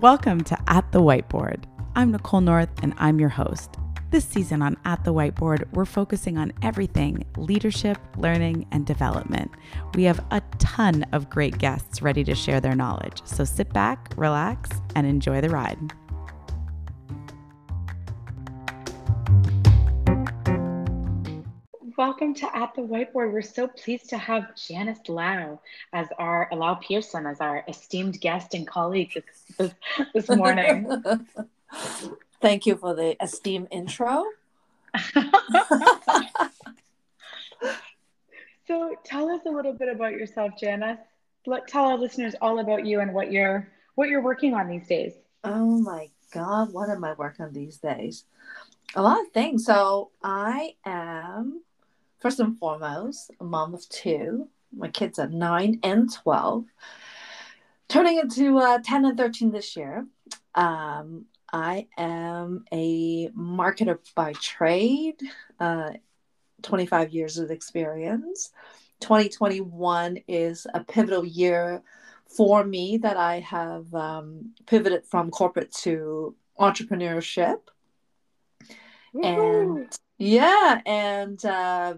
Welcome to At the Whiteboard. I'm Nicole North and I'm your host. This season on At the Whiteboard, we're focusing on everything leadership, learning, and development. We have a ton of great guests ready to share their knowledge, so sit back, relax, and enjoy the ride. Welcome to At the Whiteboard. We're so pleased to have Janice Lau as our Lau Pearson as our esteemed guest and colleague this, this, this morning. Thank you for the esteemed intro. so tell us a little bit about yourself, Janice. Let tell our listeners all about you and what you're what you're working on these days. Oh my God, what am I working on these days? A lot of things. So I am first and foremost, a mom of two. My kids are nine and 12, turning into uh, 10 and 13 this year. Um, I am a marketer by trade, uh, 25 years of experience. 2021 is a pivotal year for me that I have um, pivoted from corporate to entrepreneurship. And yeah, and uh,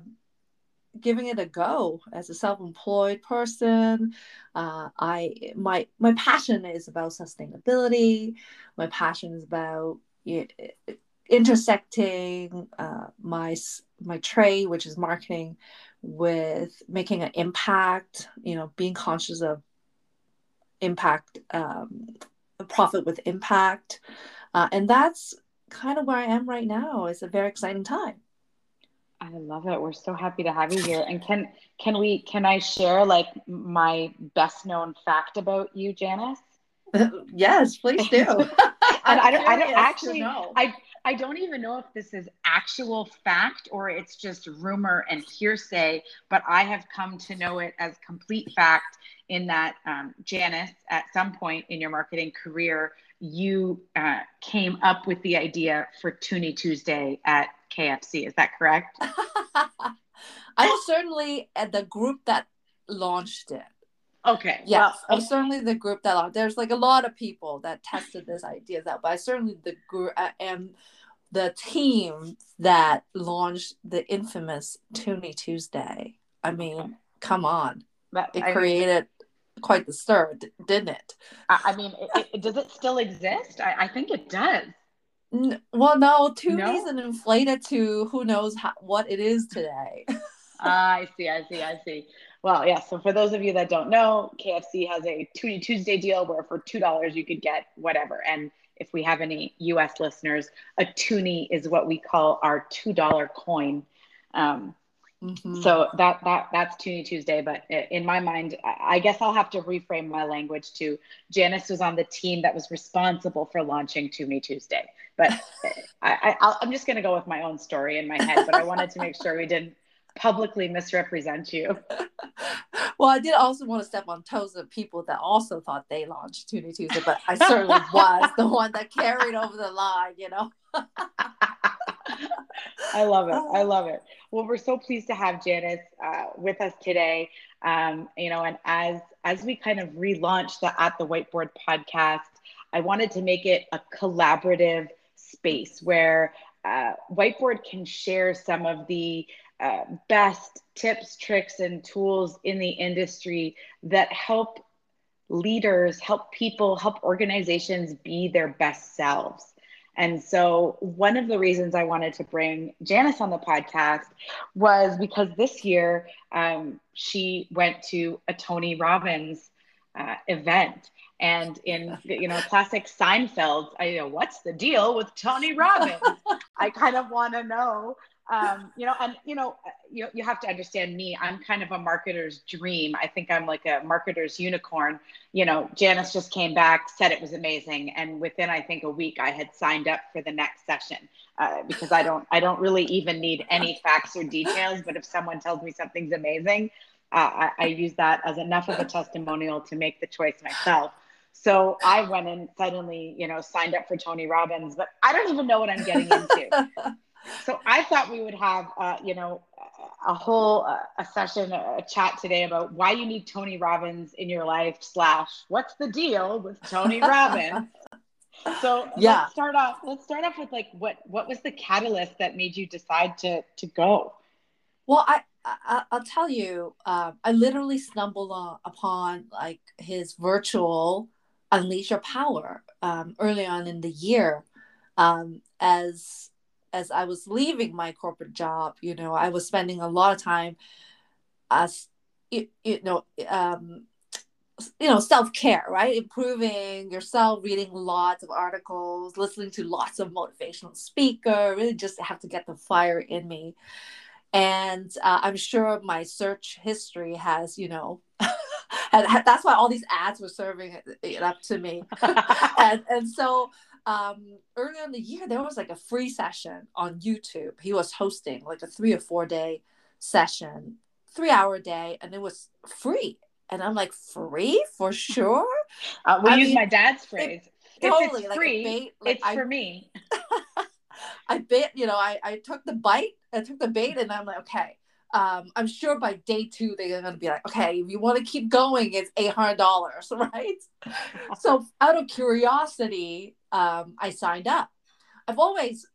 giving it a go as a self-employed person. Uh, I my my passion is about sustainability. My passion is about intersecting uh, my my trade, which is marketing, with making an impact. You know, being conscious of impact, um, profit with impact, uh, and that's kind of where I am right now. It's a very exciting time. I love it. We're so happy to have you here. And can can we can I share like my best known fact about you, Janice? Uh, yes, please do. and I don't, I don't actually I I don't even know if this is actual fact or it's just rumor and hearsay, but I have come to know it as complete fact in that um, Janice, at some point in your marketing career, you uh, came up with the idea for Toonie Tuesday at KFC. Is that correct? I was certainly at the group that launched it. Okay. Yes, well, I'm certainly the group that. There's like a lot of people that tested this idea out, but I certainly the group uh, am the team that launched the infamous Toonie Tuesday. I mean, come on, that, it I created quite the stir, didn't it? I mean, it, it, does it still exist? I, I think it does. N- well, no, Toonie's no? inflated to who knows how, what it is today. I see, I see, I see. Well, yeah. So for those of you that don't know, KFC has a Toonie Tuesday deal where for two dollars you could get whatever. And if we have any U.S. listeners, a toonie is what we call our two dollar coin. Um, Mm-hmm. So that that that's Toonie Tuesday, but in my mind, I guess I'll have to reframe my language to Janice was on the team that was responsible for launching Toonie Tuesday. But I, I am just going to go with my own story in my head. But I wanted to make sure we didn't publicly misrepresent you. well, I did also want to step on toes of people that also thought they launched Toonie Tuesday, but I certainly was the one that carried over the line. You know. I love it. I love it. Well, we're so pleased to have Janice uh, with us today. Um, you know, and as as we kind of relaunch the At the Whiteboard podcast, I wanted to make it a collaborative space where uh, Whiteboard can share some of the uh, best tips, tricks, and tools in the industry that help leaders, help people, help organizations be their best selves. And so, one of the reasons I wanted to bring Janice on the podcast was because this year um, she went to a Tony Robbins uh, event. And in you know classic Seinfeld, I you know what's the deal with Tony Robbins? I kind of want to know um, you know, and you know, you you have to understand me. I'm kind of a marketer's dream. I think I'm like a marketer's unicorn. You know, Janice just came back, said it was amazing, and within I think a week, I had signed up for the next session uh, because I don't I don't really even need any facts or details. But if someone tells me something's amazing, uh, I, I use that as enough of a testimonial to make the choice myself. So I went and suddenly, you know, signed up for Tony Robbins, but I don't even know what I'm getting into. So I thought we would have, uh, you know, a whole uh, a session, a chat today about why you need Tony Robbins in your life. Slash, what's the deal with Tony Robbins? So Yeah. let's start off. Let's start off with like what what was the catalyst that made you decide to to go? Well, I, I I'll tell you, um, I literally stumbled on, upon like his virtual unleash your power um, early on in the year, um, as as I was leaving my corporate job. You know, I was spending a lot of time, as you, you know, um, you know, self care, right? Improving yourself, reading lots of articles, listening to lots of motivational speaker. Really, just have to get the fire in me and uh, i'm sure my search history has you know and that's why all these ads were serving it, it up to me and and so um earlier in the year there was like a free session on youtube he was hosting like a three or four day session three hour day and it was free and i'm like free for sure Uh, we I use mean, my dad's phrase. if totally it's like free, bait like it's I, for me. I bit, you know, I, I took the bite, I took the bait, and I'm like, okay. Um, I'm sure by day two they're gonna be like, okay, if you want to keep going, it's eight hundred dollars, right? so out of curiosity, um, I signed up. I've always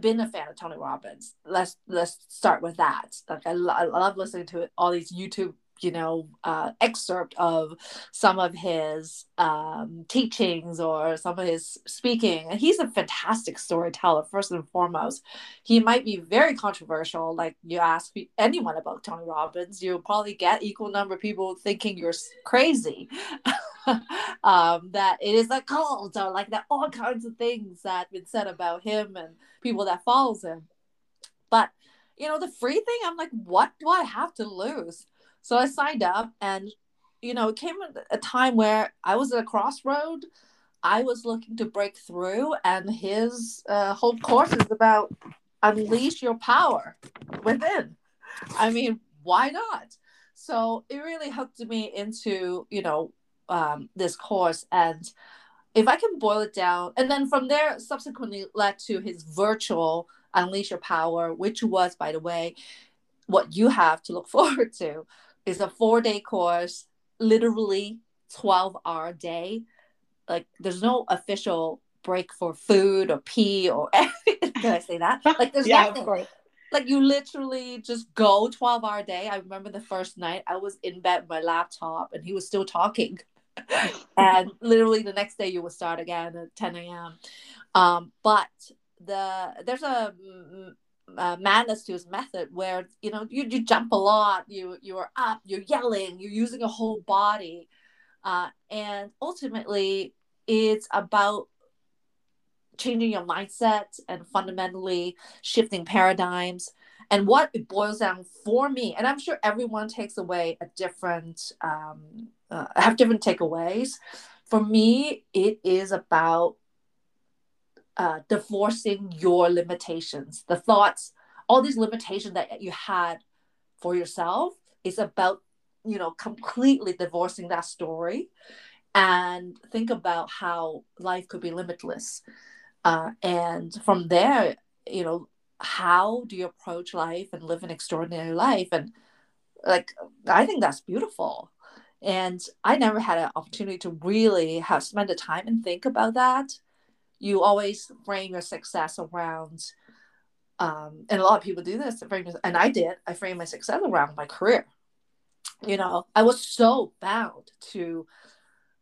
been a fan of Tony Robbins. Let's let's start with that. Like I, lo- I love listening to all these YouTube, you know, uh, excerpt of some of his um, teachings or some of his speaking. And he's a fantastic storyteller. First and foremost, he might be very controversial. Like you ask anyone about Tony Robbins, you'll probably get equal number of people thinking you're crazy. um, that it is a cult or like that all kinds of things that have been said about him and people that follows him. But you know, the free thing, I'm like, what do I have to lose? So I signed up and you know, it came a time where I was at a crossroad. I was looking to break through, and his uh, whole course is about unleash your power within. I mean, why not? So it really hooked me into, you know, um, this course. And if I can boil it down, and then from there, subsequently led to his virtual Unleash Your Power, which was, by the way, what you have to look forward to, is a four day course, literally 12 hour day. Like, there's no official break for food or pee or anything. Can I say that? Like, there's yeah, nothing like you literally just go 12 hour day i remember the first night i was in bed with my laptop and he was still talking and literally the next day you will start again at 10 a.m um, but the there's a mm, uh, madness to his method where you know you, you jump a lot you you're up you're yelling you're using a whole body. Uh, and ultimately it's about changing your mindset and fundamentally shifting paradigms. And what it boils down for me and i'm sure everyone takes away a different um, uh, have different takeaways. For me it is about uh, divorcing your limitations. The thoughts all these limitations that you had for yourself is about you know completely divorcing that story. And think about how life could be limitless. Uh, and from there you know how do you approach life and live an extraordinary life? And like i think that's beautiful and i never had an opportunity to really have spent the time and think about that. You always frame your success around um, and a lot of people do this and i did i framed my success around my career. You know i was so bound to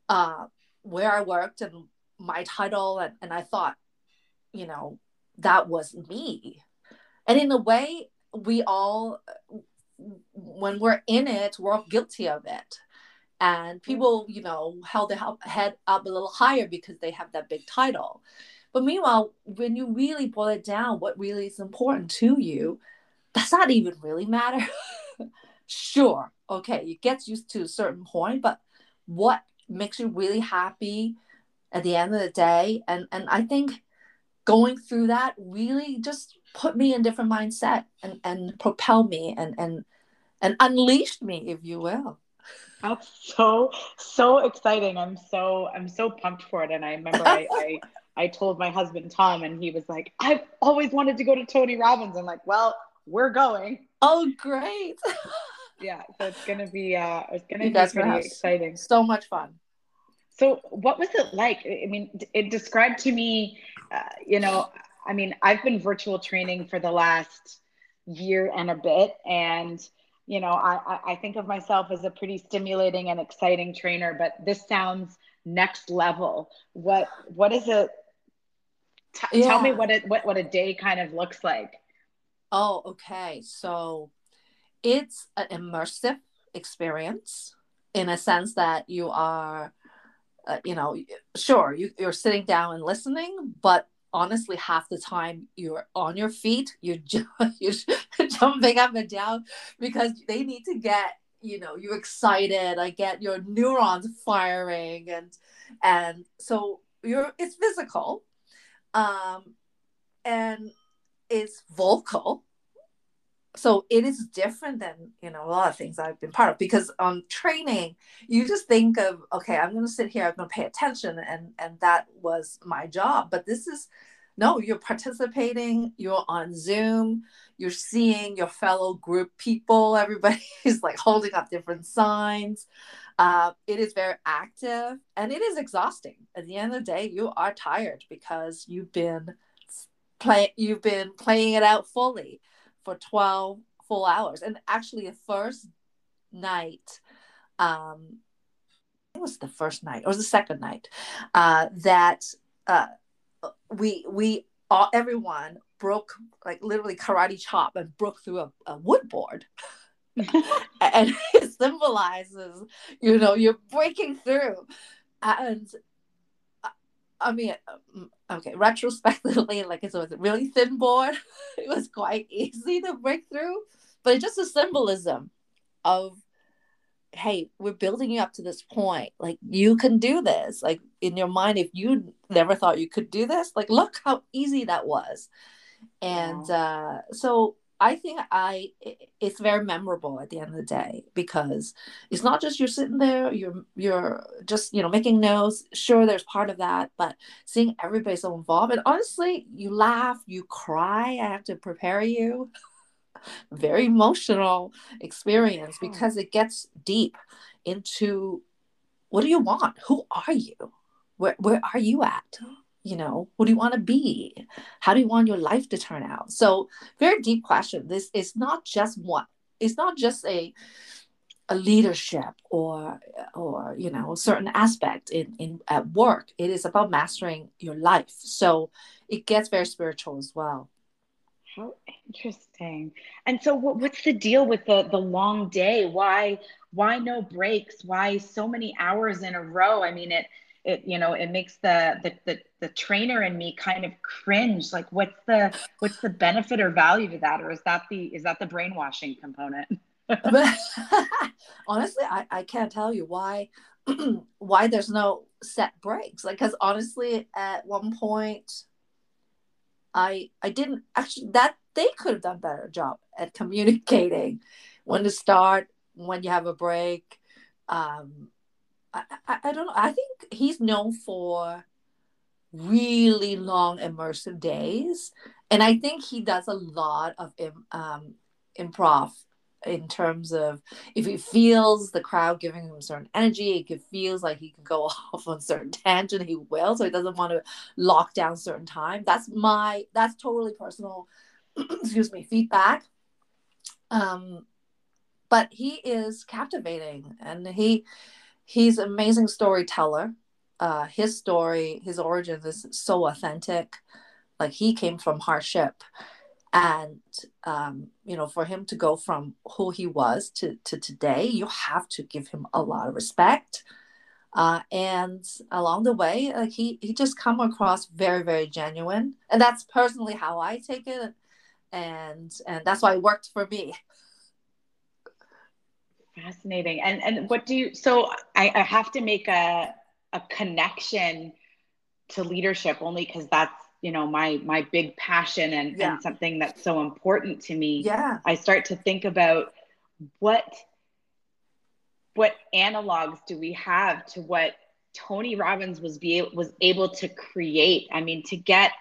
uh, where i worked and my title and, and i thought you know that was me. And in a way we all when we're in it we're all guilty of it and mm-hmm. people you know held their head up a little higher because they have that big title. But meanwhile when you really boil it down what really is important to you does not even really matter? Sure okay you get used to a certain point but what makes you really happy at the end of the day? And and i think going through that really just put me in different mindset and and propel me and and and unleashed me if you will That's so so exciting. I'm so I'm so pumped for it. And I remember I, I I told my husband Tom, and he was like, "I've always wanted to go to Tony Robbins." I'm like, "Well, we're going." oh great Yeah, so it's gonna be uh, it's gonna You be pretty gonna exciting. so much fun So, what was it like? I mean, it described to me, uh, you know, I mean, I've been virtual training for the last year and a bit, and you know, I, I think of myself as a pretty stimulating and exciting trainer, but this sounds next level. What what is it? T- yeah. Tell me what it what what a day kind of looks like. Oh, okay. So it's an immersive experience in a sense that you are uh, you know sure you, you're sitting down and listening but honestly half the time you're on your feet you're, ju- you're jumping up and down because they need to get you know you excited i get your neurons firing and and so you're it's physical um and it's vocal so it is different than you know a lot of things i've been part of because on training you just think of okay i'm going to sit here i'm going to pay attention and and that was my job. But this is no you're participating you're on zoom you're seeing your fellow group people. Everybody is like holding up different signs. Uh, it is very active and it is exhausting. At the end of the day you are tired because you've been play you've been playing it out fully for 12 full hours. And actually, the first night, um, it was the first night or the second night uh, that uh, we we all everyone broke like literally karate chop and broke through a, a wood board. and it symbolizes, you know, you're breaking through. And I mean, um, okay, retrospectively, like it was a really thin board. it was quite easy to break through, but it's just a symbolism of, hey, we're building you up to this point. Like you can do this. Like in your mind, if you never thought you could do this, like look how easy that was. And uh, so I think I it's very memorable at the end of the day because it's not just you're sitting there, you're you're just you know making notes. Sure, there's part of that, but seeing everybody so involved and honestly, you laugh, you cry. I have to prepare you. very emotional experience because it gets deep into what do you want? Who are you? Where where are you at? You know who do you want to be? How do you want your life to turn out? So very deep question. This is not just one it's not just a a leadership or or you know a certain aspect in in at work. It is about mastering your life. So it gets very spiritual as well. How interesting. And so what, what's the deal with the the long day? Why why no breaks? Why so many hours in a row? I mean it it you know it makes the, the the the trainer in me kind of cringe like what's the what's the benefit or value to that? Or is that the is that the brainwashing component? Honestly I, I can't tell you why why there's no set breaks. Like because honestly at one point i i didn't actually that they could have done better job at communicating when to start when you have a break um I, I, don't know. I think he's known for really long immersive days, and I think he does a lot of um, improv in terms of if he feels the crowd giving him certain energy, if feels like he can go off on certain tangent, he will. So he doesn't want to lock down certain time. That's my that's totally personal. excuse me, feedback. Um, but he is captivating, and he he's an amazing storyteller. Uh, his story, his origins is so authentic. Like he came from hardship, and um, you know, for him to go from who he was to to today, you have to give him a lot of respect. Uh, and along the way, like he he just come across very very genuine, and that's personally how I take it, and and that's why it worked for me. Fascinating. And and what do you so I, I have to make a a connection to leadership only because that's you know my my big passion and, yeah. and something that's so important to me. Yeah. I start to think about what what analogs do we have to what Tony Robbins was be was able to create. I mean, to get,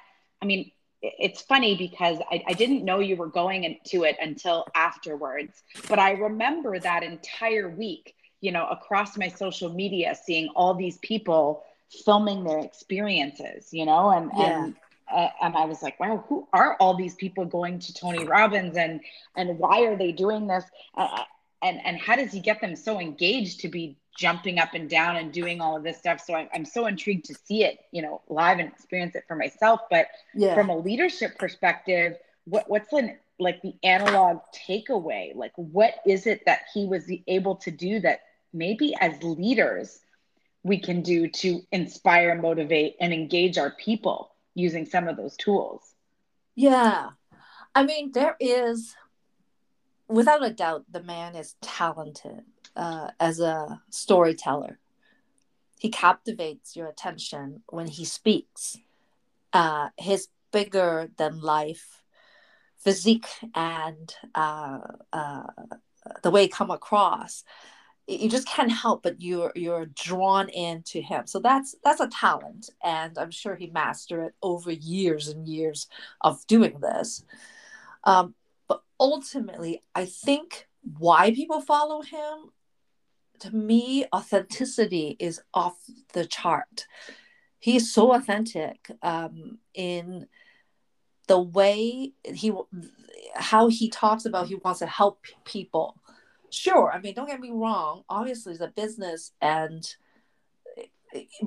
I mean, it's funny because I, I, didn't know you were going into it until afterwards. But I remember that entire week you know, across my social media, seeing all these people filming their experiences, you know, and, yeah. and, uh, and I was like, wow, who are all these people going to Tony Robbins and, and why are they doing this? Uh, and, and how does he get them so engaged to be jumping up and down and doing all of this stuff. So I'm, I'm so intrigued to see it, you know, live and experience it for myself. But yeah. from a leadership perspective, what, what's the like the analog takeaway? Like, what is it that he was able to do that maybe as leaders we can do to inspire, motivate, and engage our people using some of those tools? Yeah. I mean, there is, without a doubt, the man is talented uh, as a storyteller. He captivates your attention when he speaks. Uh, his bigger than life physique and uh, uh, the way he come across, you just can't help but you're you're drawn into him. So that's that's a talent, and I'm sure he mastered it over years and years of doing this. Um, but ultimately, I think why people follow him to me, authenticity is off the chart. He's so authentic um, in the way he, how he talks about he wants to help people. Sure, I mean, don't get me wrong. Obviously, it's a business, and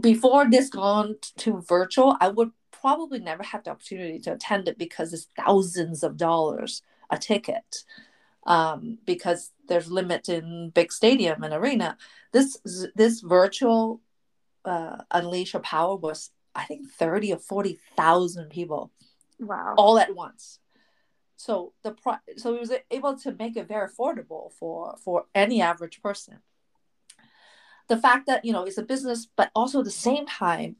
before this gone to virtual, I would probably never have the opportunity to attend it because it's thousands of dollars a ticket um, because there's limit in big stadium and arena. This this virtual uh, Unleash Your Power was I think thirty or forty thousand people. Wow! All at once. So the pro- so he was able to make it very affordable for for any average person. The fact that you know it's a business, but also at the same time,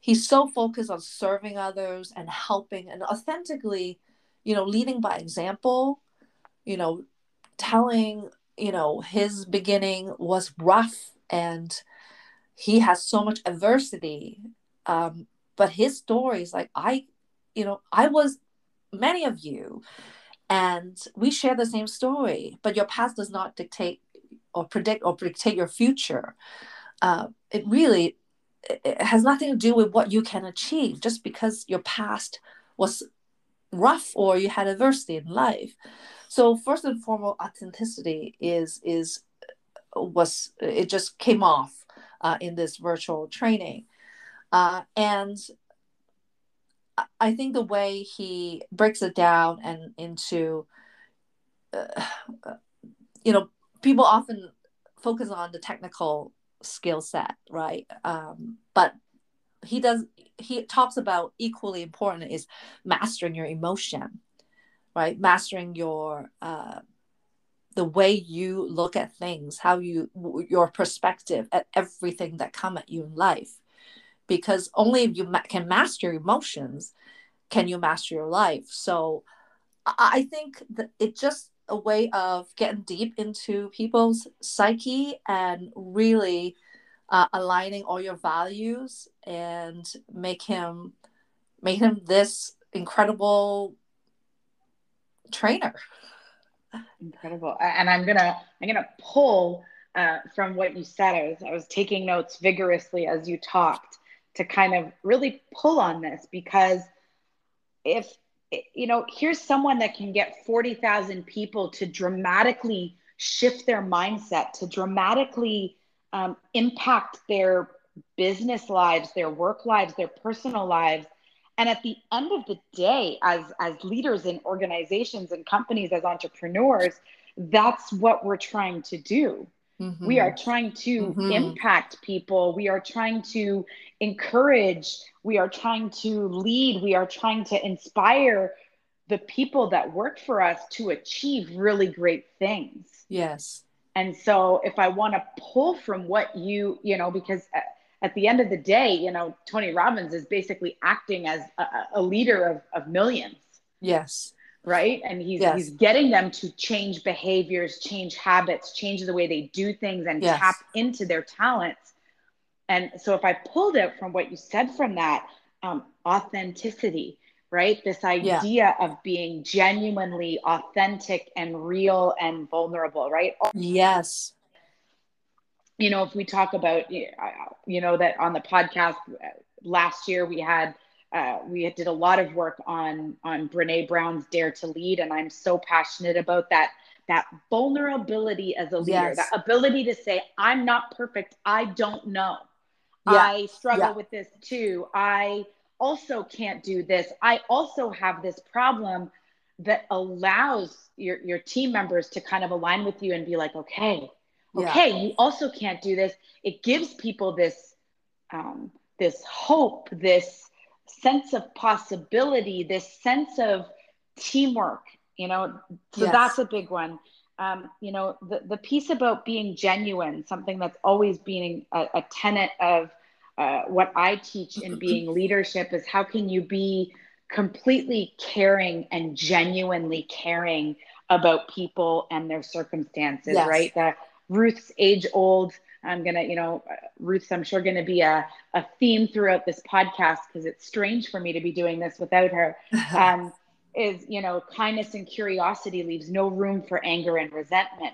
he's so focused on serving others and helping and authentically, you know, leading by example you know, telling, you know, his beginning was rough and he has so much adversity. Um, but his stories, like I, you know, I was many of you, and we share the same story, but your past does not dictate or predict or dictate your future. Uh, it really it has nothing to do with what you can achieve just because your past was rough or you had adversity in life so first and foremost authenticity is is was it just came off uh, in this virtual training. Uh, and i think the way he breaks it down and into uh, you know people often focus on the technical skill set right? Um, but he does he talks about equally important is mastering your emotion right? Mastering your uh, the way you look at things how you your perspective at everything that come at you in life. Because only if you ma- can master emotions can you master your life. So i think that it's just a way of getting deep into people's psyche and really uh, aligning all your values and make him make him this incredible trainer. Incredible. And I'm gonna I'm gonna pull uh, from what you said. I was I was taking notes vigorously as you talked to kind of really pull on this because if you know here's someone that can get 40,000 people to dramatically shift their mindset to dramatically um, impact their business lives their work lives their personal lives and at the end of the day as as leaders in organizations and companies as entrepreneurs that's what we're trying to do. Mm-hmm. we are trying to mm-hmm. impact people. We are trying to encourage. We are trying to lead. We are trying to inspire the people that work for us to achieve really great things. Yes. And so if i want to pull from what you you know because uh, at the end of the day, you know, Tony Robbins is basically acting as a, a leader of, of millions. Yes. Right. And he's yes. he's getting them to change behaviors, change habits, change the way they do things and yes. tap into their talents. And so if I pulled it from what you said from that, um, authenticity, right? This idea yeah. of being genuinely authentic and real and vulnerable, right? Yes you know, if we talk about, you know, that on the podcast uh, last year we had uh, we did a lot of work on on Brene Brown's Dare to Lead, and I'm so passionate about that that vulnerability as a leader, yes. that ability to say, "I'm not perfect. I don't know. Yeah. I struggle yeah. with this too. I also can't do this. I also have this problem." That allows your your team members to kind of align with you and be like, "Okay, okay, yeah. you also can't do this." It gives people this um, this hope, this sense of possibility, this sense of teamwork, you know, so yes. that's a big one. Um, you know, the, the piece about being genuine, something that's always being a, a tenet of uh, what I teach in being leadership is how can you be completely caring and genuinely caring about people and their circumstances, yes. right? That Ruth's age old I'm gonna, you know, Ruth's, I'm sure gonna be a, a theme throughout this podcast because it's strange for me to be doing this without her. Um, is you know, kindness and curiosity leaves no room for anger and resentment.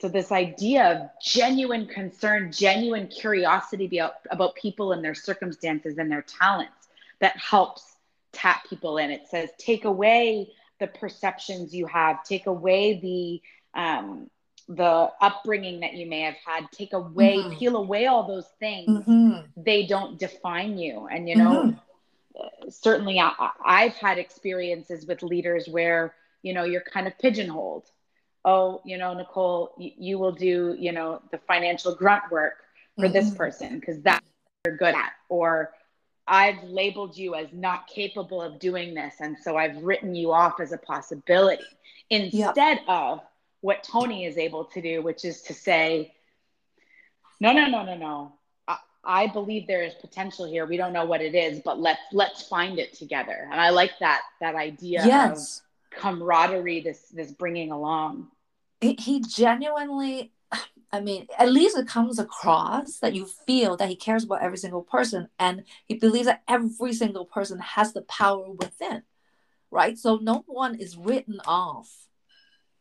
So this idea of genuine concern, genuine curiosity about, about people and their circumstances and their talents that helps tap people in. It says take away the perceptions you have, take away the um, the upbringing that you may have had take away mm-hmm. peel away all those things mm-hmm. they don't define you and you know mm-hmm. certainly I, i've had experiences with leaders where you know you're kind of pigeonholed oh you know nicole you, you will do you know the financial grunt work for this mm-hmm. person because that's you're good at or I've labeled you as not capable of doing this. And so I've written you off as a possibility instead yep. of what Tony is able to do, which is to say, no, no, no, no, no. I, I believe there is potential here. We don't know what it is, but let's let's find it together. And I like that that idea yes. of camaraderie. This this bringing along. He genuinely I mean, at least it comes across that you feel that he cares about every single person and he believes that every single person has the power within, right? So no one is written off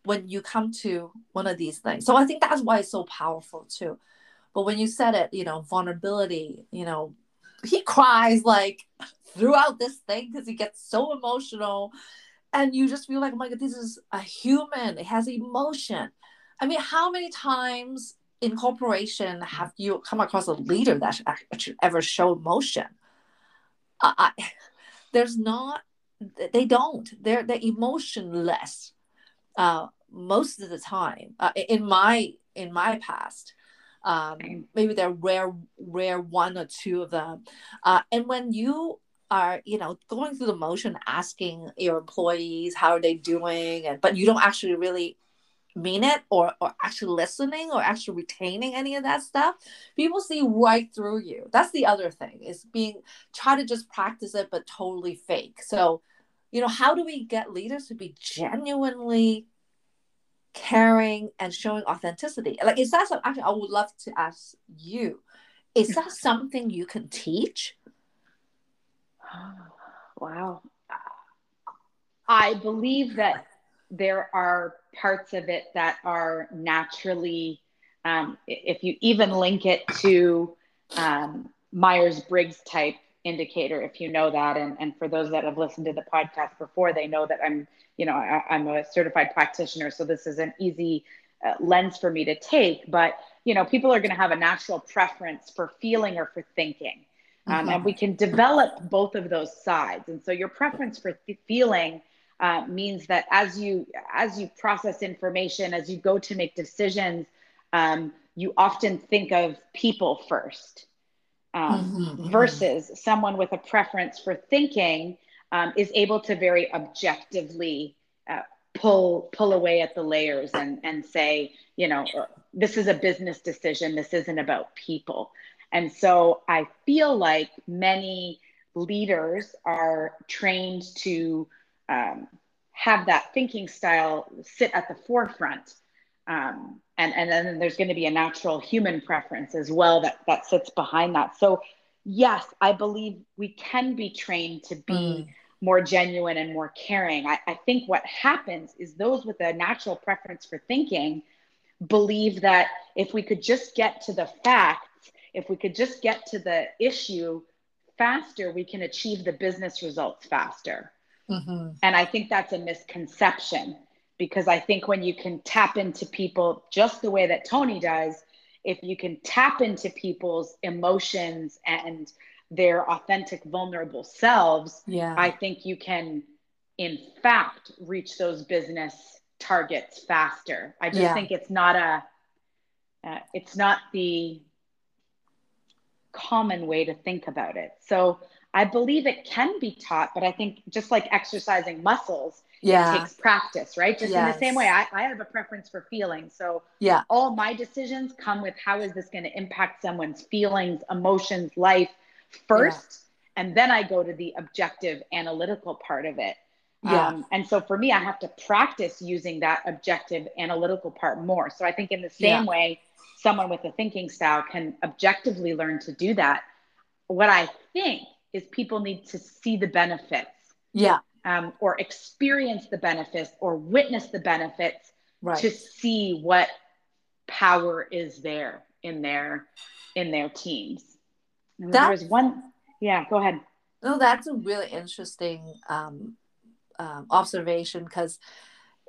when you come to one of these things. So I think that's why it's so powerful too. But when you said it, you know, vulnerability, you know, he cries like throughout this thing because he gets so emotional. And you just feel like, oh my God, this is a human. It has emotion. I mean, how many times in corporation have you come across a leader that should ever show emotion? I, there's not, they don't. They're, they're emotionless. Uh, most of the time uh, in my in my past um, maybe there are rare rare one or two of them. Uh, and when you are you know going through the motion asking your employees how are they doing? and but you don't actually really mean it or or actually listening or actually retaining any of that stuff people see right through you. That's the other thing is being try to just practice it but totally fake. So you know how do we get leaders to be genuinely caring and showing authenticity. Like is that something actually i would love to ask you is that something you can teach? Wow. I believe that there are parts of it that are naturally um, if you even link it to um, myers-briggs type indicator if you know that. And, and for those that have listened to the podcast before they know that i'm you know I, am a certified practitioner so this is an easy uh, lens for me to take. But you know people are going to have a natural preference for feeling or for thinking. Um, mm-hmm. and we can develop both of those sides. And so your preference for th- feeling uh, means that as you as you process information as you go to make decisions um, you often think of people first um, mm-hmm, mm-hmm. versus someone with a preference for thinking um, is able to very objectively uh, pull pull away at the layers and and say you know this is a business decision. This isn't about people. And so i feel like many leaders are trained to um, have that thinking style sit at the forefront um, and and then there's going to be a natural human preference as well that that sits behind that so yes i believe we can be trained to be mm. more genuine and more caring I, I think what happens is those with a natural preference for thinking believe that if we could just get to the facts, if we could just get to the issue faster, we can achieve the business results faster. Mm-hmm. And I think that's a misconception because I think when you can tap into people just the way that Tony does, if you can tap into people's emotions and their authentic, vulnerable selves, yeah. I think you can, in fact, reach those business targets faster. I just yeah. think it's not a, uh, it's not the common way to think about it. So I believe it can be taught, but I think just like exercising muscles, yeah. it takes practice, right? Just yes. in the same way, I, I have a preference for feelings. So yeah, all my decisions come with how is this going to impact someone's feelings, emotions, life first, yeah. and then I go to the objective analytical part of it. Yeah. Um, and so for me, I have to practice using that objective analytical part more. So I think in the same yeah. way, someone with a thinking style can objectively learn to do that. What I think is people need to see the benefits. Yeah. Um, or experience the benefits or witness the benefits right. to see what power is there in their in their teams. And there was one. Yeah, go ahead. No, that's a really interesting um, um, observation because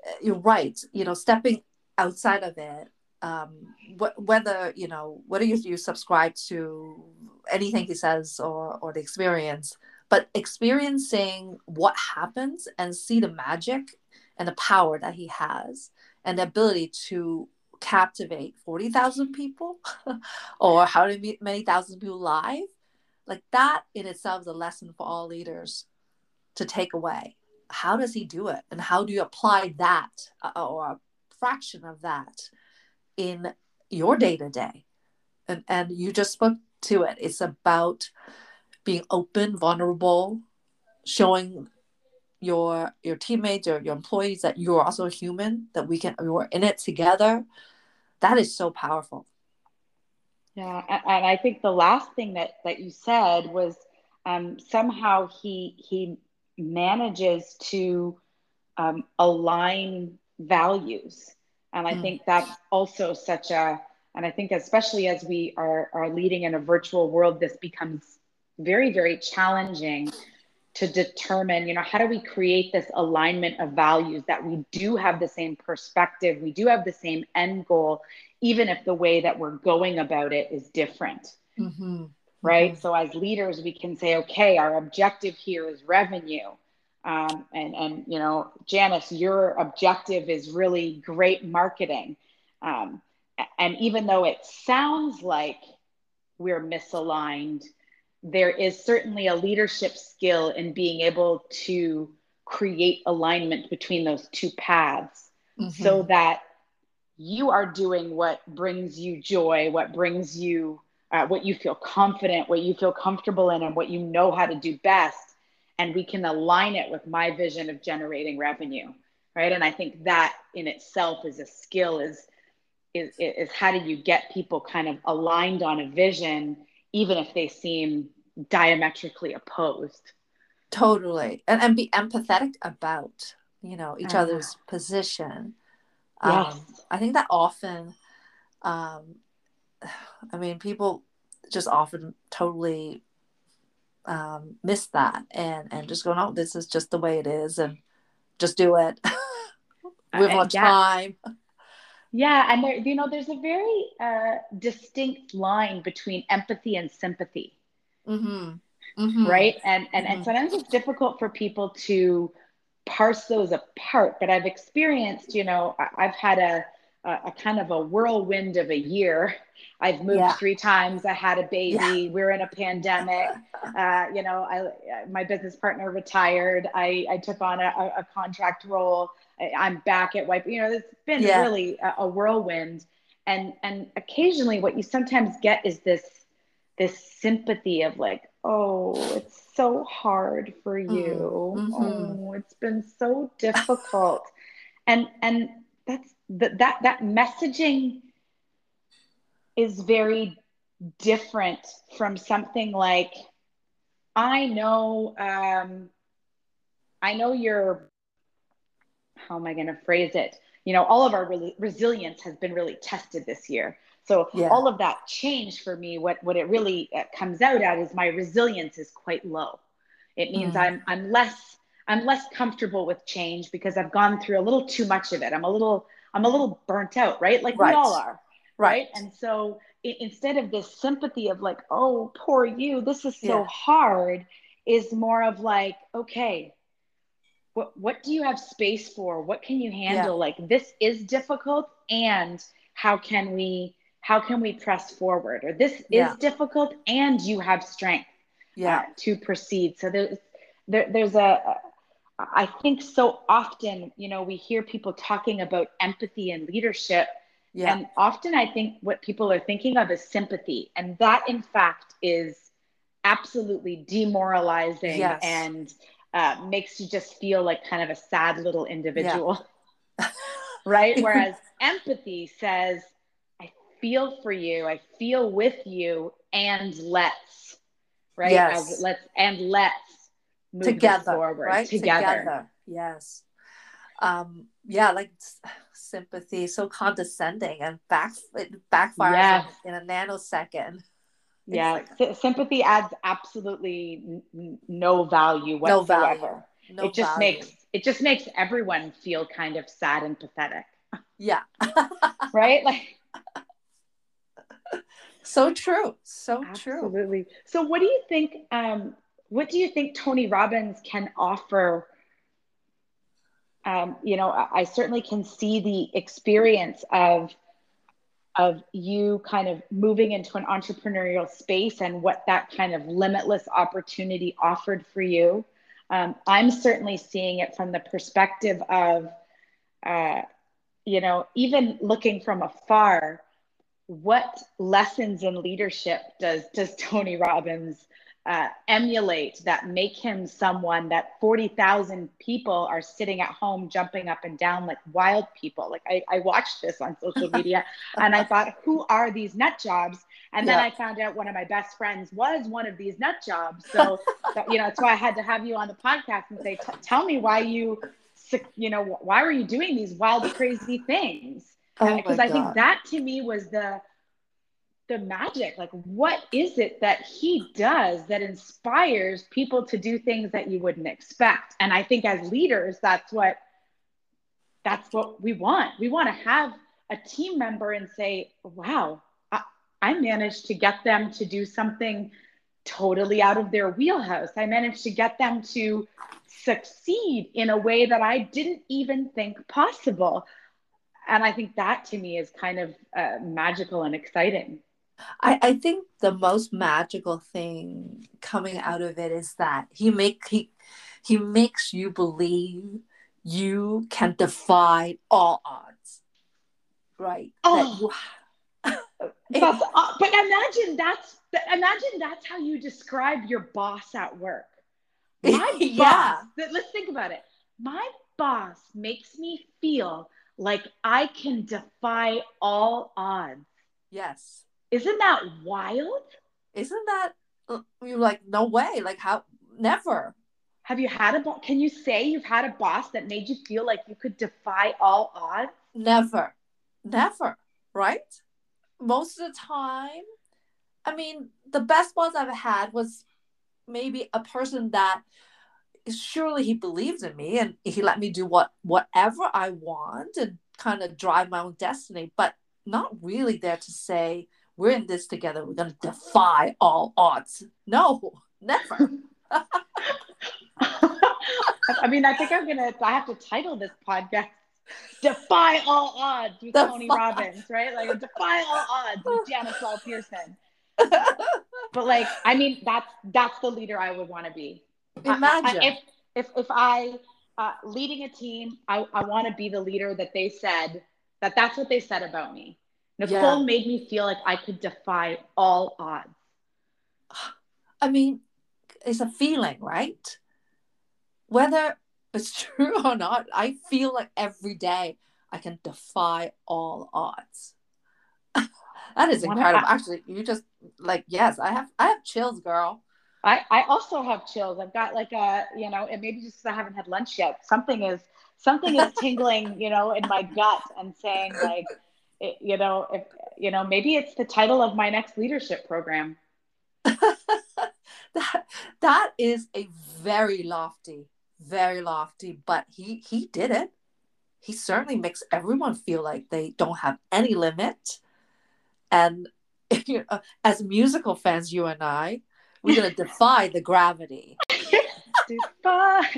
uh, you're right. You know, stepping outside of it, um, wh- whether you know whether you, you subscribe to anything he says or or the experience, but experiencing what happens and see the magic and the power that he has and the ability to captivate 40,000 people or how many thousand people live like that in itself is a lesson for all leaders to take away. How does he do it? And how do you apply that uh, or a fraction of that in your day to day and and you just spoke to it. It's about being open vulnerable showing your your teammates or your employees that you're also human that we can we're in it together. That is so powerful. Yeah and i think the last thing that that you said was um, somehow he he manages to um, align values. And i mm. think that's also such a and i think especially as we are are leading in a virtual world this becomes very very challenging to determine you know how do we create this alignment of values that we do have the same perspective we do have the same end goal even if the way that we're going about it is different mm-hmm. right mm-hmm. so as leaders we can say okay our objective here is revenue um, and and you know janice your objective is really great marketing um, and even though it sounds like we're misaligned there is certainly a leadership skill in being able to create alignment between those two paths mm-hmm. so that you are doing what brings you joy, what brings you, uh, what you feel confident, what you feel comfortable in, and what you know how to do best. And we can align it with my vision of generating revenue, right? And I think that in itself is a skill. Is is is how do you get people kind of aligned on a vision even if they seem diametrically opposed. Totally. And, and be empathetic about, you know, each uh, other's position. Yes. Um, I think that often, um, I mean, people just often totally um, miss that and, and just go, no, this is just the way it is and just do it. we have yeah. time. Yeah, and there, you know, there's a very uh, distinct line between empathy and sympathy. Mm-hmm. Mm-hmm. Right, and and mm-hmm. and sometimes it's difficult for people to parse those apart. But I've experienced, you know, I've had a a, a kind of a whirlwind of a year. I've moved yeah. three times. I had a baby. Yeah. We're in a pandemic. Uh, you know, I my business partner retired. I I took on a, a contract role. I'm back at Wipe. You know, it's been yeah. really a, a, whirlwind. And and occasionally, what you sometimes get is this this sympathy of like, oh, it's so hard for mm-hmm. you. Mm-hmm. Oh, it's been so difficult. and and that's that that that messaging is very different from something like I know um I know you're how am I going to phrase it? You know, all of our re- resilience has been really tested this year. So yeah. all of that change for me, what what it really uh, comes out at is my resilience is quite low. It means mm. I'm I'm less I'm less comfortable with change because I've gone through a little too much of it. I'm a little I'm a little burnt out, right? Like right. we all are. Right. right? And so it, instead of this sympathy of like, oh, poor you, this is so yeah. hard, is more of like, okay, what what do you have space for? What can you handle? Yeah. Like this is difficult and how can we how can we press forward or this yeah. is difficult and you have strength yeah. Uh, to proceed so there's there, there's a i think so often you know we hear people talking about empathy and leadership yeah. and often i think what people are thinking of is sympathy and that in fact is absolutely demoralizing yes. and uh, makes you just feel like kind of a sad little individual yeah. right whereas empathy says I feel for you. I feel with you and let's, right? Yes. As, let's, and let's together, forward right? Together. together. Yes. Um, yeah, like sympathy, so condescending and back, it backfires yes. in, a nanosecond. Yeah, like, sympathy adds absolutely n- no value whatsoever. No value. No it just value. makes it just makes everyone feel kind of sad and pathetic. Yeah. right? Like so true. So Absolutely. true. Absolutely. So what do you think um, what do you think Tony Robbins can offer um, you know, I, I certainly can see the experience of of you kind of moving into an entrepreneurial space and what that kind of limitless opportunity offered for you. Um, I'm certainly seeing it from the perspective of, uh, you know, even looking from afar, what lessons in leadership does does Tony Robbins uh, emulate that make him someone that 40,000 people are sitting at home jumping up and down like wild people. Like I, I watched this on social media and I thought, who are these nut jobs? And then yeah. I found out one of my best friends was one of these nut jobs. So, you know, that's why I had to have you on the podcast and say, tell me why you, you know, why were you doing these wild, crazy things? because oh I think that to me was the the magic. Like, what is it that he does that inspires people to do things that you wouldn't expect? And I think as leaders, that's what that's what we want. We want to have a team member and say, "Wow, I, I managed to get them to do something." totally out of their wheelhouse. I managed to get them to succeed in a way that I didn't even think possible and I think that to me is kind of uh, magical and exciting. I, I think the most magical thing coming out of it is that he make he he makes you believe you can defy all odds, right? Oh, you, that's, uh, but imagine that's imagine that's how you describe your boss at work. My yeah. boss. Let's think about it. My boss makes me feel like I can defy all odds. Yes. Isn't that wild? Isn't that uh, you're like no way? Like how never. Have you had a boss? Can you say you've had a boss that made you feel like you could defy all odds? Never. Never, right? Most of the time, I mean, the best boss I've had was maybe a person that surely he believes in me and he let me do what whatever I want and kind of drive my own destiny, but not really there to say we're in this together. We're going to defy all odds. No, never. I mean, I think I'm gonna. I have to title this podcast "Defy All Odds" with defy. Tony Robbins, right? Like "Defy All Odds" with Janice Wall Pearson. but like, I mean, that's that's the leader I would want to be. Imagine I, I, if if if I uh, leading a team, I, I want to be the leader that they said that that's what they said about me. Nicole yeah. made me feel like I could defy all odds. I mean, it's a feeling, right? Whether it's true or not, I feel like every day I can defy all odds. that is incredible. Actually, you just like yes, I have I have chills, girl. I, I also have chills. I've got like a, you know, and maybe just because I haven't had lunch yet, something is something is tingling, you know, in my gut and saying like, it, you know, if you know, maybe it's the title of my next leadership program. that that is a very lofty, very lofty, but he he did it. He certainly makes everyone feel like they don't have any limit. And you know, as musical fans, you and I, we're gonna defy the gravity. defy,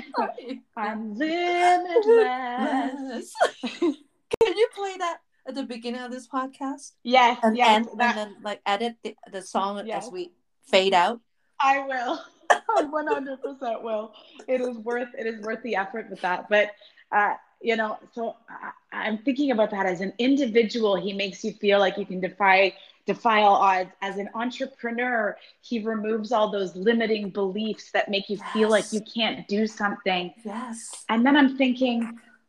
I'm limitless. Can you play that at the beginning of this podcast? Yes, and, yes, and, that- and then like edit the, the song Yes. as we fade out. I will. I 100% will. It is worth it is worth the effort with that. But uh, you know, so I, I'm thinking about that as an individual. He makes you feel like you can defy defy all odds. As an entrepreneur, he removes all those limiting beliefs that make you feel like you can't do something. Yes. And then I'm thinking,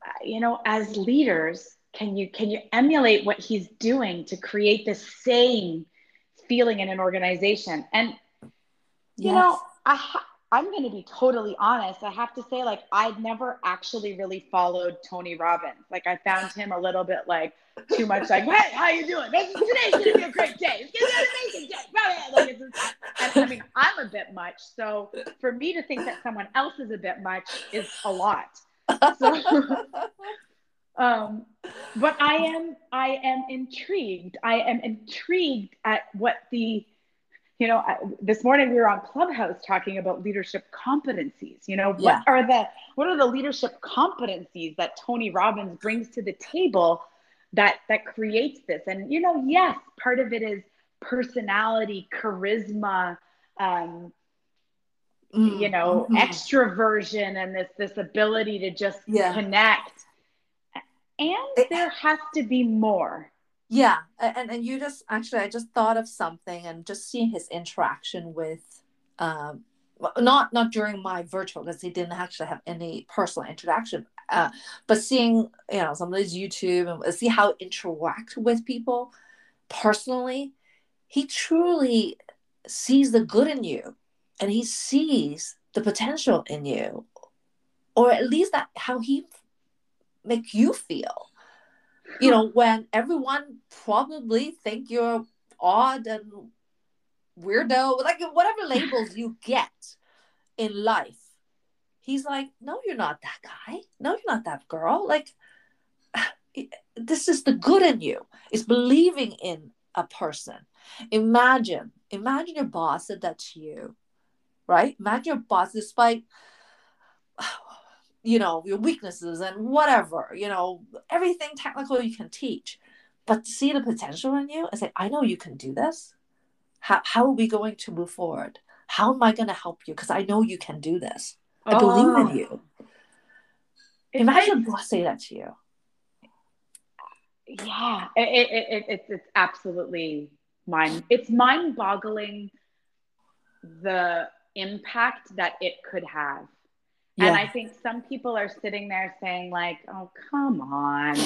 uh, you know, as leaders, can you can you emulate what he's doing to create the same feeling in an organization? And you Yes. know, I ha- I'm going to be totally honest. I have to say, like, I'd never actually really followed Tony Robbins. Like, I found him a little bit like too much. Like, hey, how you doing? This, today's going to be a great day. It's going to be an amazing day. Like, it's and I mean, I'm a bit much. So for me to think that someone else is a bit much is a lot. So, um, but I am, I am intrigued. I am intrigued at what the you know I- this morning we were on clubhouse talking about leadership competencies you know what Yeah. are the what are the leadership competencies that tony robbins brings to the table that that creates this and you know yes part of it is personality charisma um, you know mhm. extroversion and this this ability to just Yeah. connect and It- there has to be more. Yeah, and and you just actually, I just thought of something, and just seeing his interaction with, um, not not during my virtual because he didn't actually have any personal interaction, uh, but seeing you know some of his YouTube and see how interact with people personally, he truly sees the good in you, and he sees the potential in you, or at least that how he make you feel. You know hmm. when everyone probably think you're odd and weirdo like whatever labels you get in life he's like no you're not that guy. No you're not that girl. Like this is the good in you it's believing in a person. Imagine imagine your boss said that to you right? Imagine your boss despite you know your weaknesses and whatever you know everything technical you can teach but to see the potential in you and say i know you can do this. How, how are we going to move forward? How am i going to help you? Because i know you can do this. I believe Oh. in you. It imagine boss say that to you. Yeah it, it, it, it- it's it's absolutely mind it's mind boggling the impact that it could have and i think some people are sitting there saying like oh come on.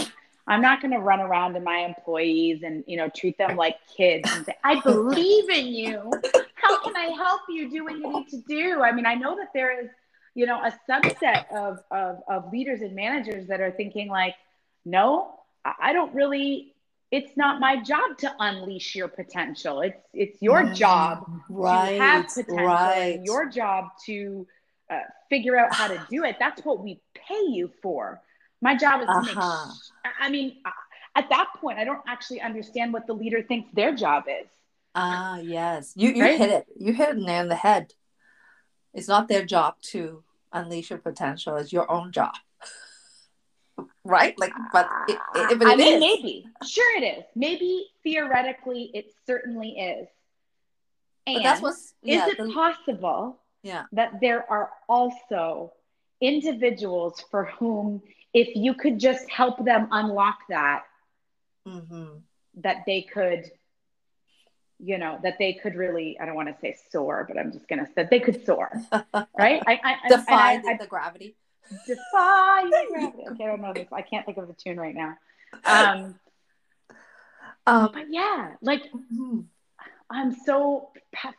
I'm not going to run around to my employees and you know treat them like kids and say i believe in you. How can i help you do what you need to do? I mean i know that there is you know a subset of of, of leaders and managers that are thinking like no I I don't really it's not my job to unleash your potential. It's it's your mm-hmm. job right to have potential right. your job to uh, figure out how to do it. That's what we pay you for. My job is to make. Uh-huh. Sh- I mean, uh, at that point, I don't actually understand what the leader thinks their job is. ah yes you you Right? hit it you hit it nail on the head it's not their job to unleash your potential it's your own job right like but it, it, if it I mean, is- maybe. Sure, it is. Maybe theoretically, it certainly is. And but that's what's is it the- possible yeah. that there are also individuals for whom, if you could just help them unlock that, hmm that they could you know that they could really i don't want to say soar but i'm just going to say they could soar right? I i defy I, the, I, the gravity. Defy gravity. okay i don't know this i can't think of the tune right now. Um um but yeah like mhm. I'm so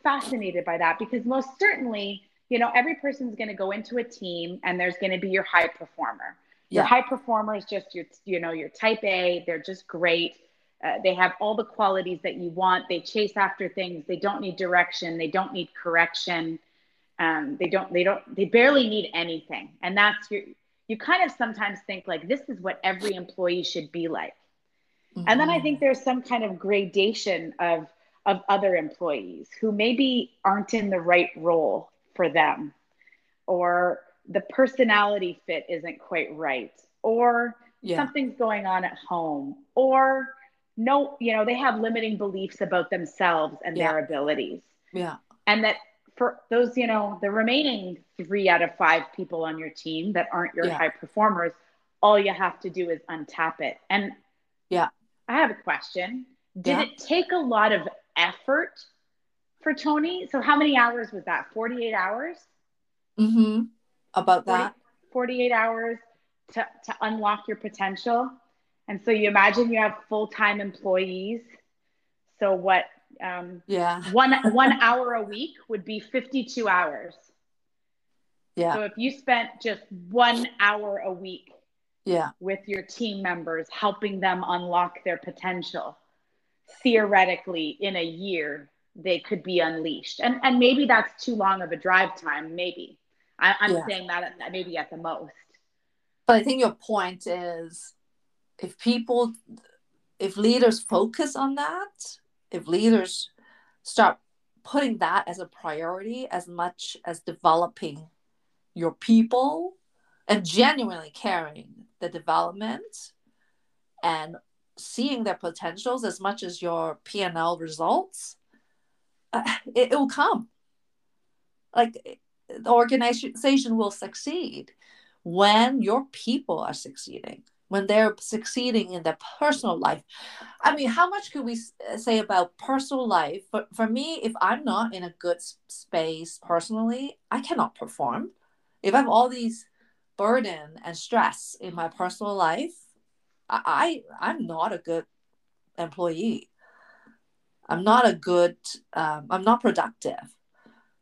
fascinated by that because most certainly you know every person's going to go into a team and there's going to be your high performer Your Yeah. high performers, just your, you know, your type A, they're just great. Uh, they have all the qualities that you want. They chase after things. They don't need direction. They don't need correction. Um, they don't. They don't. They barely need anything. And that's your. You kind of sometimes think like this is what every employee should be like. And then I Mhm. think there's some kind of gradation of of other employees who maybe aren't in the right role for them, or the personality fit isn't quite right, or yeah, something's going on at home, or no, you know, they have limiting beliefs about themselves and their abilities. yeah, And that for those, you know, the remaining three out of five people on your team that aren't your Yeah. high performers, all you have to do is untap it. And Yeah. I have a question. Did Yeah. it take a lot of effort for Tony? So how many hours was that? 48 hours? hmm About 40 that. 48 hours to, to unlock your potential. And so you imagine you have full-time employees. So what um, Yeah, one one hour a week would be 52 hours. yeah, So if you spent just one hour a week yeah, with your team members, helping them unlock their potential, theoretically, in a year, they could be unleashed. And, and maybe that's too long of a drive time, maybe. I, I'm Yeah. saying that at- maybe at the most. But I think your point is if people, if leaders focus on that, if leaders start putting that as a priority as much as developing your people and genuinely caring the development and seeing their potentials as much as your P&L results, uh, it, it will come. Like the organization will succeed when your people are succeeding when they're succeeding in their personal life. I mean how much could we say about personal life? For, for me if i'm not in a good space personally i cannot perform. If i have all these burden and stress in my personal life i, I i'm not a good employee. I'm not a good um, i'm not productive.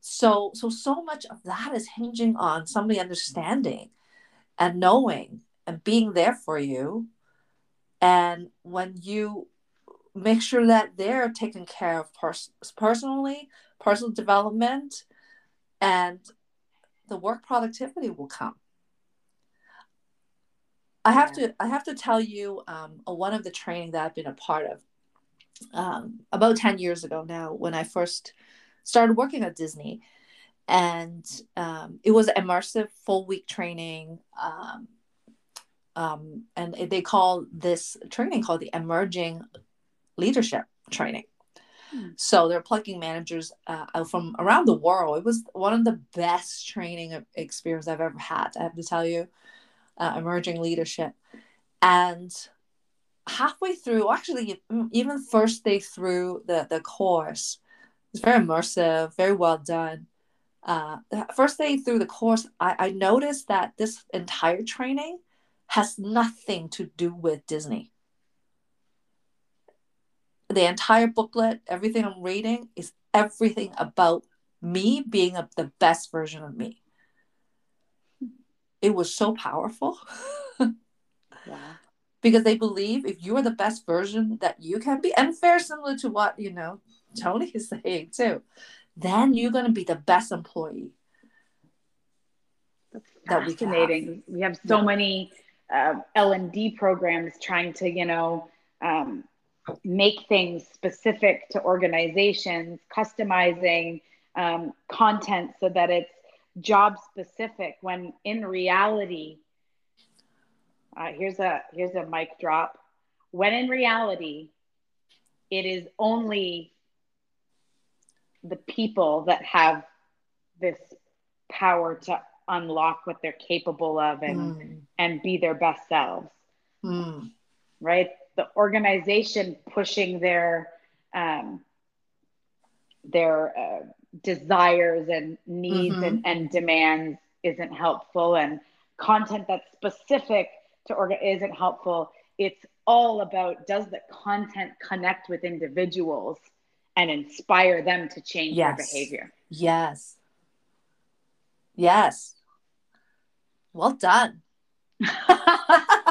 So so so much of that is hinging on somebody understanding and knowing and being there for you. And when you make sure that they're taken care of pers- personally personal development and the work productivity will come i have to i have to tell you um, one of the training that i've been a part of um, about 10 years ago now when i first started working at disney. And um, it was immersive full week training um, um, and they call this training called the emerging leadership training. Hmm. so they're plugging managers uh, out from around the world. It was one of the best training experience i've ever had i have to tell you uh, emerging leadership. And halfway through actually even first day through the, the course it's very immersive very well done. Uh, first day through the course I, I noticed that this entire training has nothing to do with disney. The entire booklet everything i'm reading is everything about me being a, the best version of me it was so powerful Wow. because they believe if you are the best version that you can be and very similar to what you know tony is saying too then you're going to be the best employee That's that we have. We have, so Yeah. many uh, L and D programs trying to, you know, um, make things specific to organizations, customizing um, content so that it's job specific. When in reality, uh, here's a here's a mic drop. When in reality, it is only the people that have this power to unlock what they're capable of and Mm, and be their best selves mm, right the organization pushing their um, their uh, desires and needs Mhm. and, and demands isn't helpful and content that's specific to organ isn't helpful it's all about does the content connect with individuals and inspire them to change their behavior yes yes well done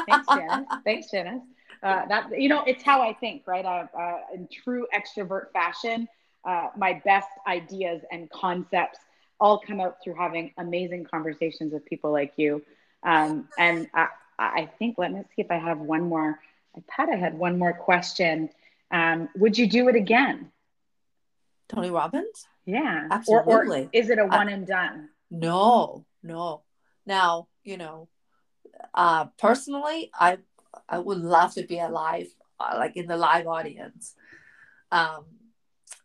Thanks, Janice. Thanks, Janice. Uh, that you know, it's how I think, right? Uh, uh, in true extrovert fashion, uh, my best ideas and concepts all come out through having amazing conversations with people like you. Um, and I, I, think, let me see if I have one more. I thought I had one more question. Um, would you do it again? Tony Robbins? Yeah, absolutely. Or, or is it a one I, and done? No, no. Now, you know, uh, personally, I I would love to be alive, uh, like in the live audience. Um,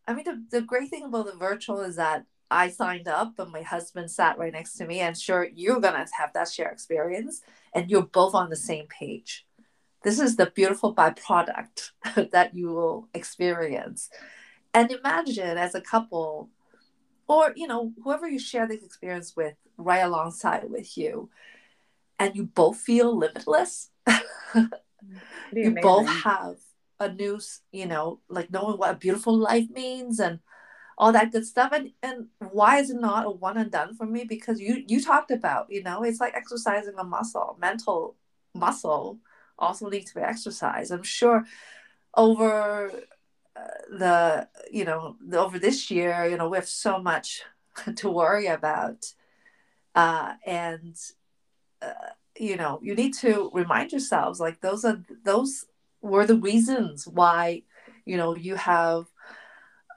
I mean, the, the great thing about the virtual is that I signed up and my husband sat right next to me. And sure, you're going to have that share experience and you're both on the same page. This is the beautiful byproduct that you will experience. And imagine as a couple, or you know, whoever you share this experience with right alongside with you, and you both feel limitless. you amazing. both have a new, you know, like knowing what a beautiful life means and all that good stuff. And and why is it not a one and done for me? Because you you talked about, you know, it's like exercising a muscle, mental muscle also needs to be exercised. I'm sure over uh, the you know over this year, you know, we have so much to worry about, uh, and uh, you know, you need to remind yourselves like those are those were the reasons why you know you have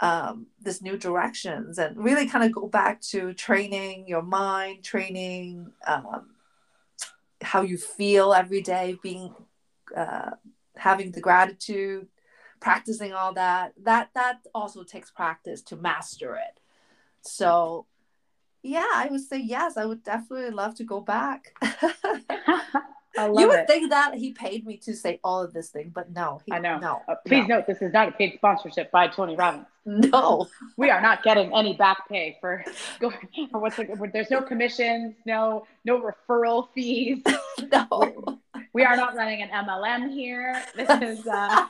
um, this new directions and really kind of go back to training your mind training um, how you feel every day being uh, having the gratitude practicing all that. That that also takes practice to master it. So yeah i would say yes i would definitely love to go back you would it. think that he paid me to say all of this thing, but no. He, I know. No. Uh, please no. note this is not a paid sponsorship by Tony Robbins. No, we are not getting any back pay for going. Or what's the, there's no commissions, no no referral fees. no, we, we are not running an MLM here. This is uh,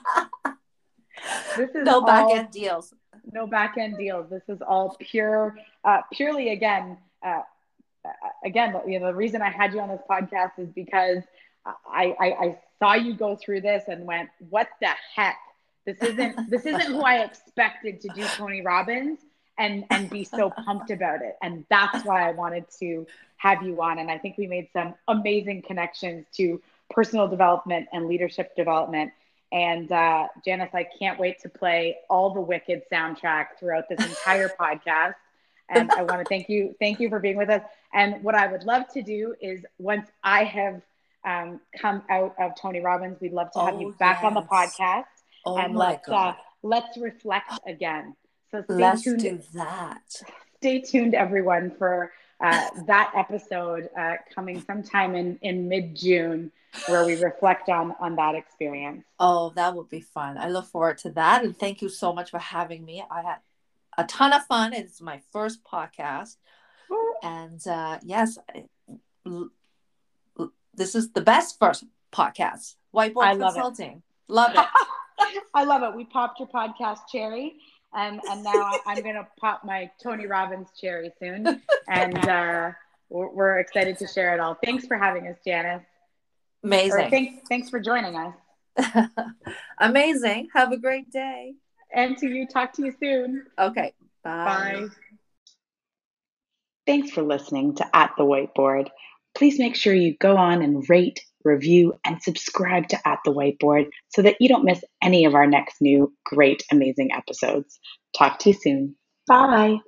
this is no back end deals. No back end deals. This is all pure, uh, purely again. Uh, again, you know, the reason I had you on this podcast is because I, I, I saw you go through this and went, what the heck? This isn't this isn't who I expected to do Tony Robbins and and be so pumped about it. And that's why I wanted to have you on. And I think we made some amazing connections to personal development and leadership development. And uh, Janice, I can't wait to play all the Wicked soundtrack throughout this entire podcast. And I want to thank you, thank you for being with us. And what I would love to do is once I have um, come out of Tony Robbins, we'd love to have oh, you back yes. on the podcast. Oh and let's uh, let's reflect again. So stay let's tuned. do that. Stay tuned, everyone, for uh, that episode uh, coming sometime in in mid June, where we reflect on on that experience. Oh, that would be fun! I look forward to that, and thank you so much for having me. I had a ton of fun. It's my first podcast, and uh, yes, this is the best first podcast. Whiteboard I Consulting. Love it. Love it. I love it. We popped your podcast cherry. And, and now I'm going to pop my Tony Robbins cherry soon. And uh, we're, we're, excited to share it all. Thanks for having us, Janice. Amazing. thanks, thanks for joining us. Amazing. Have a great day. And to you, talk to you soon. Okay. Bye. Bye. Thanks for listening to At the Whiteboard please make sure you go on and rate, review, and subscribe to At the Whiteboard so that you don't miss any of our next new great, amazing episodes. Talk to you soon. Bye.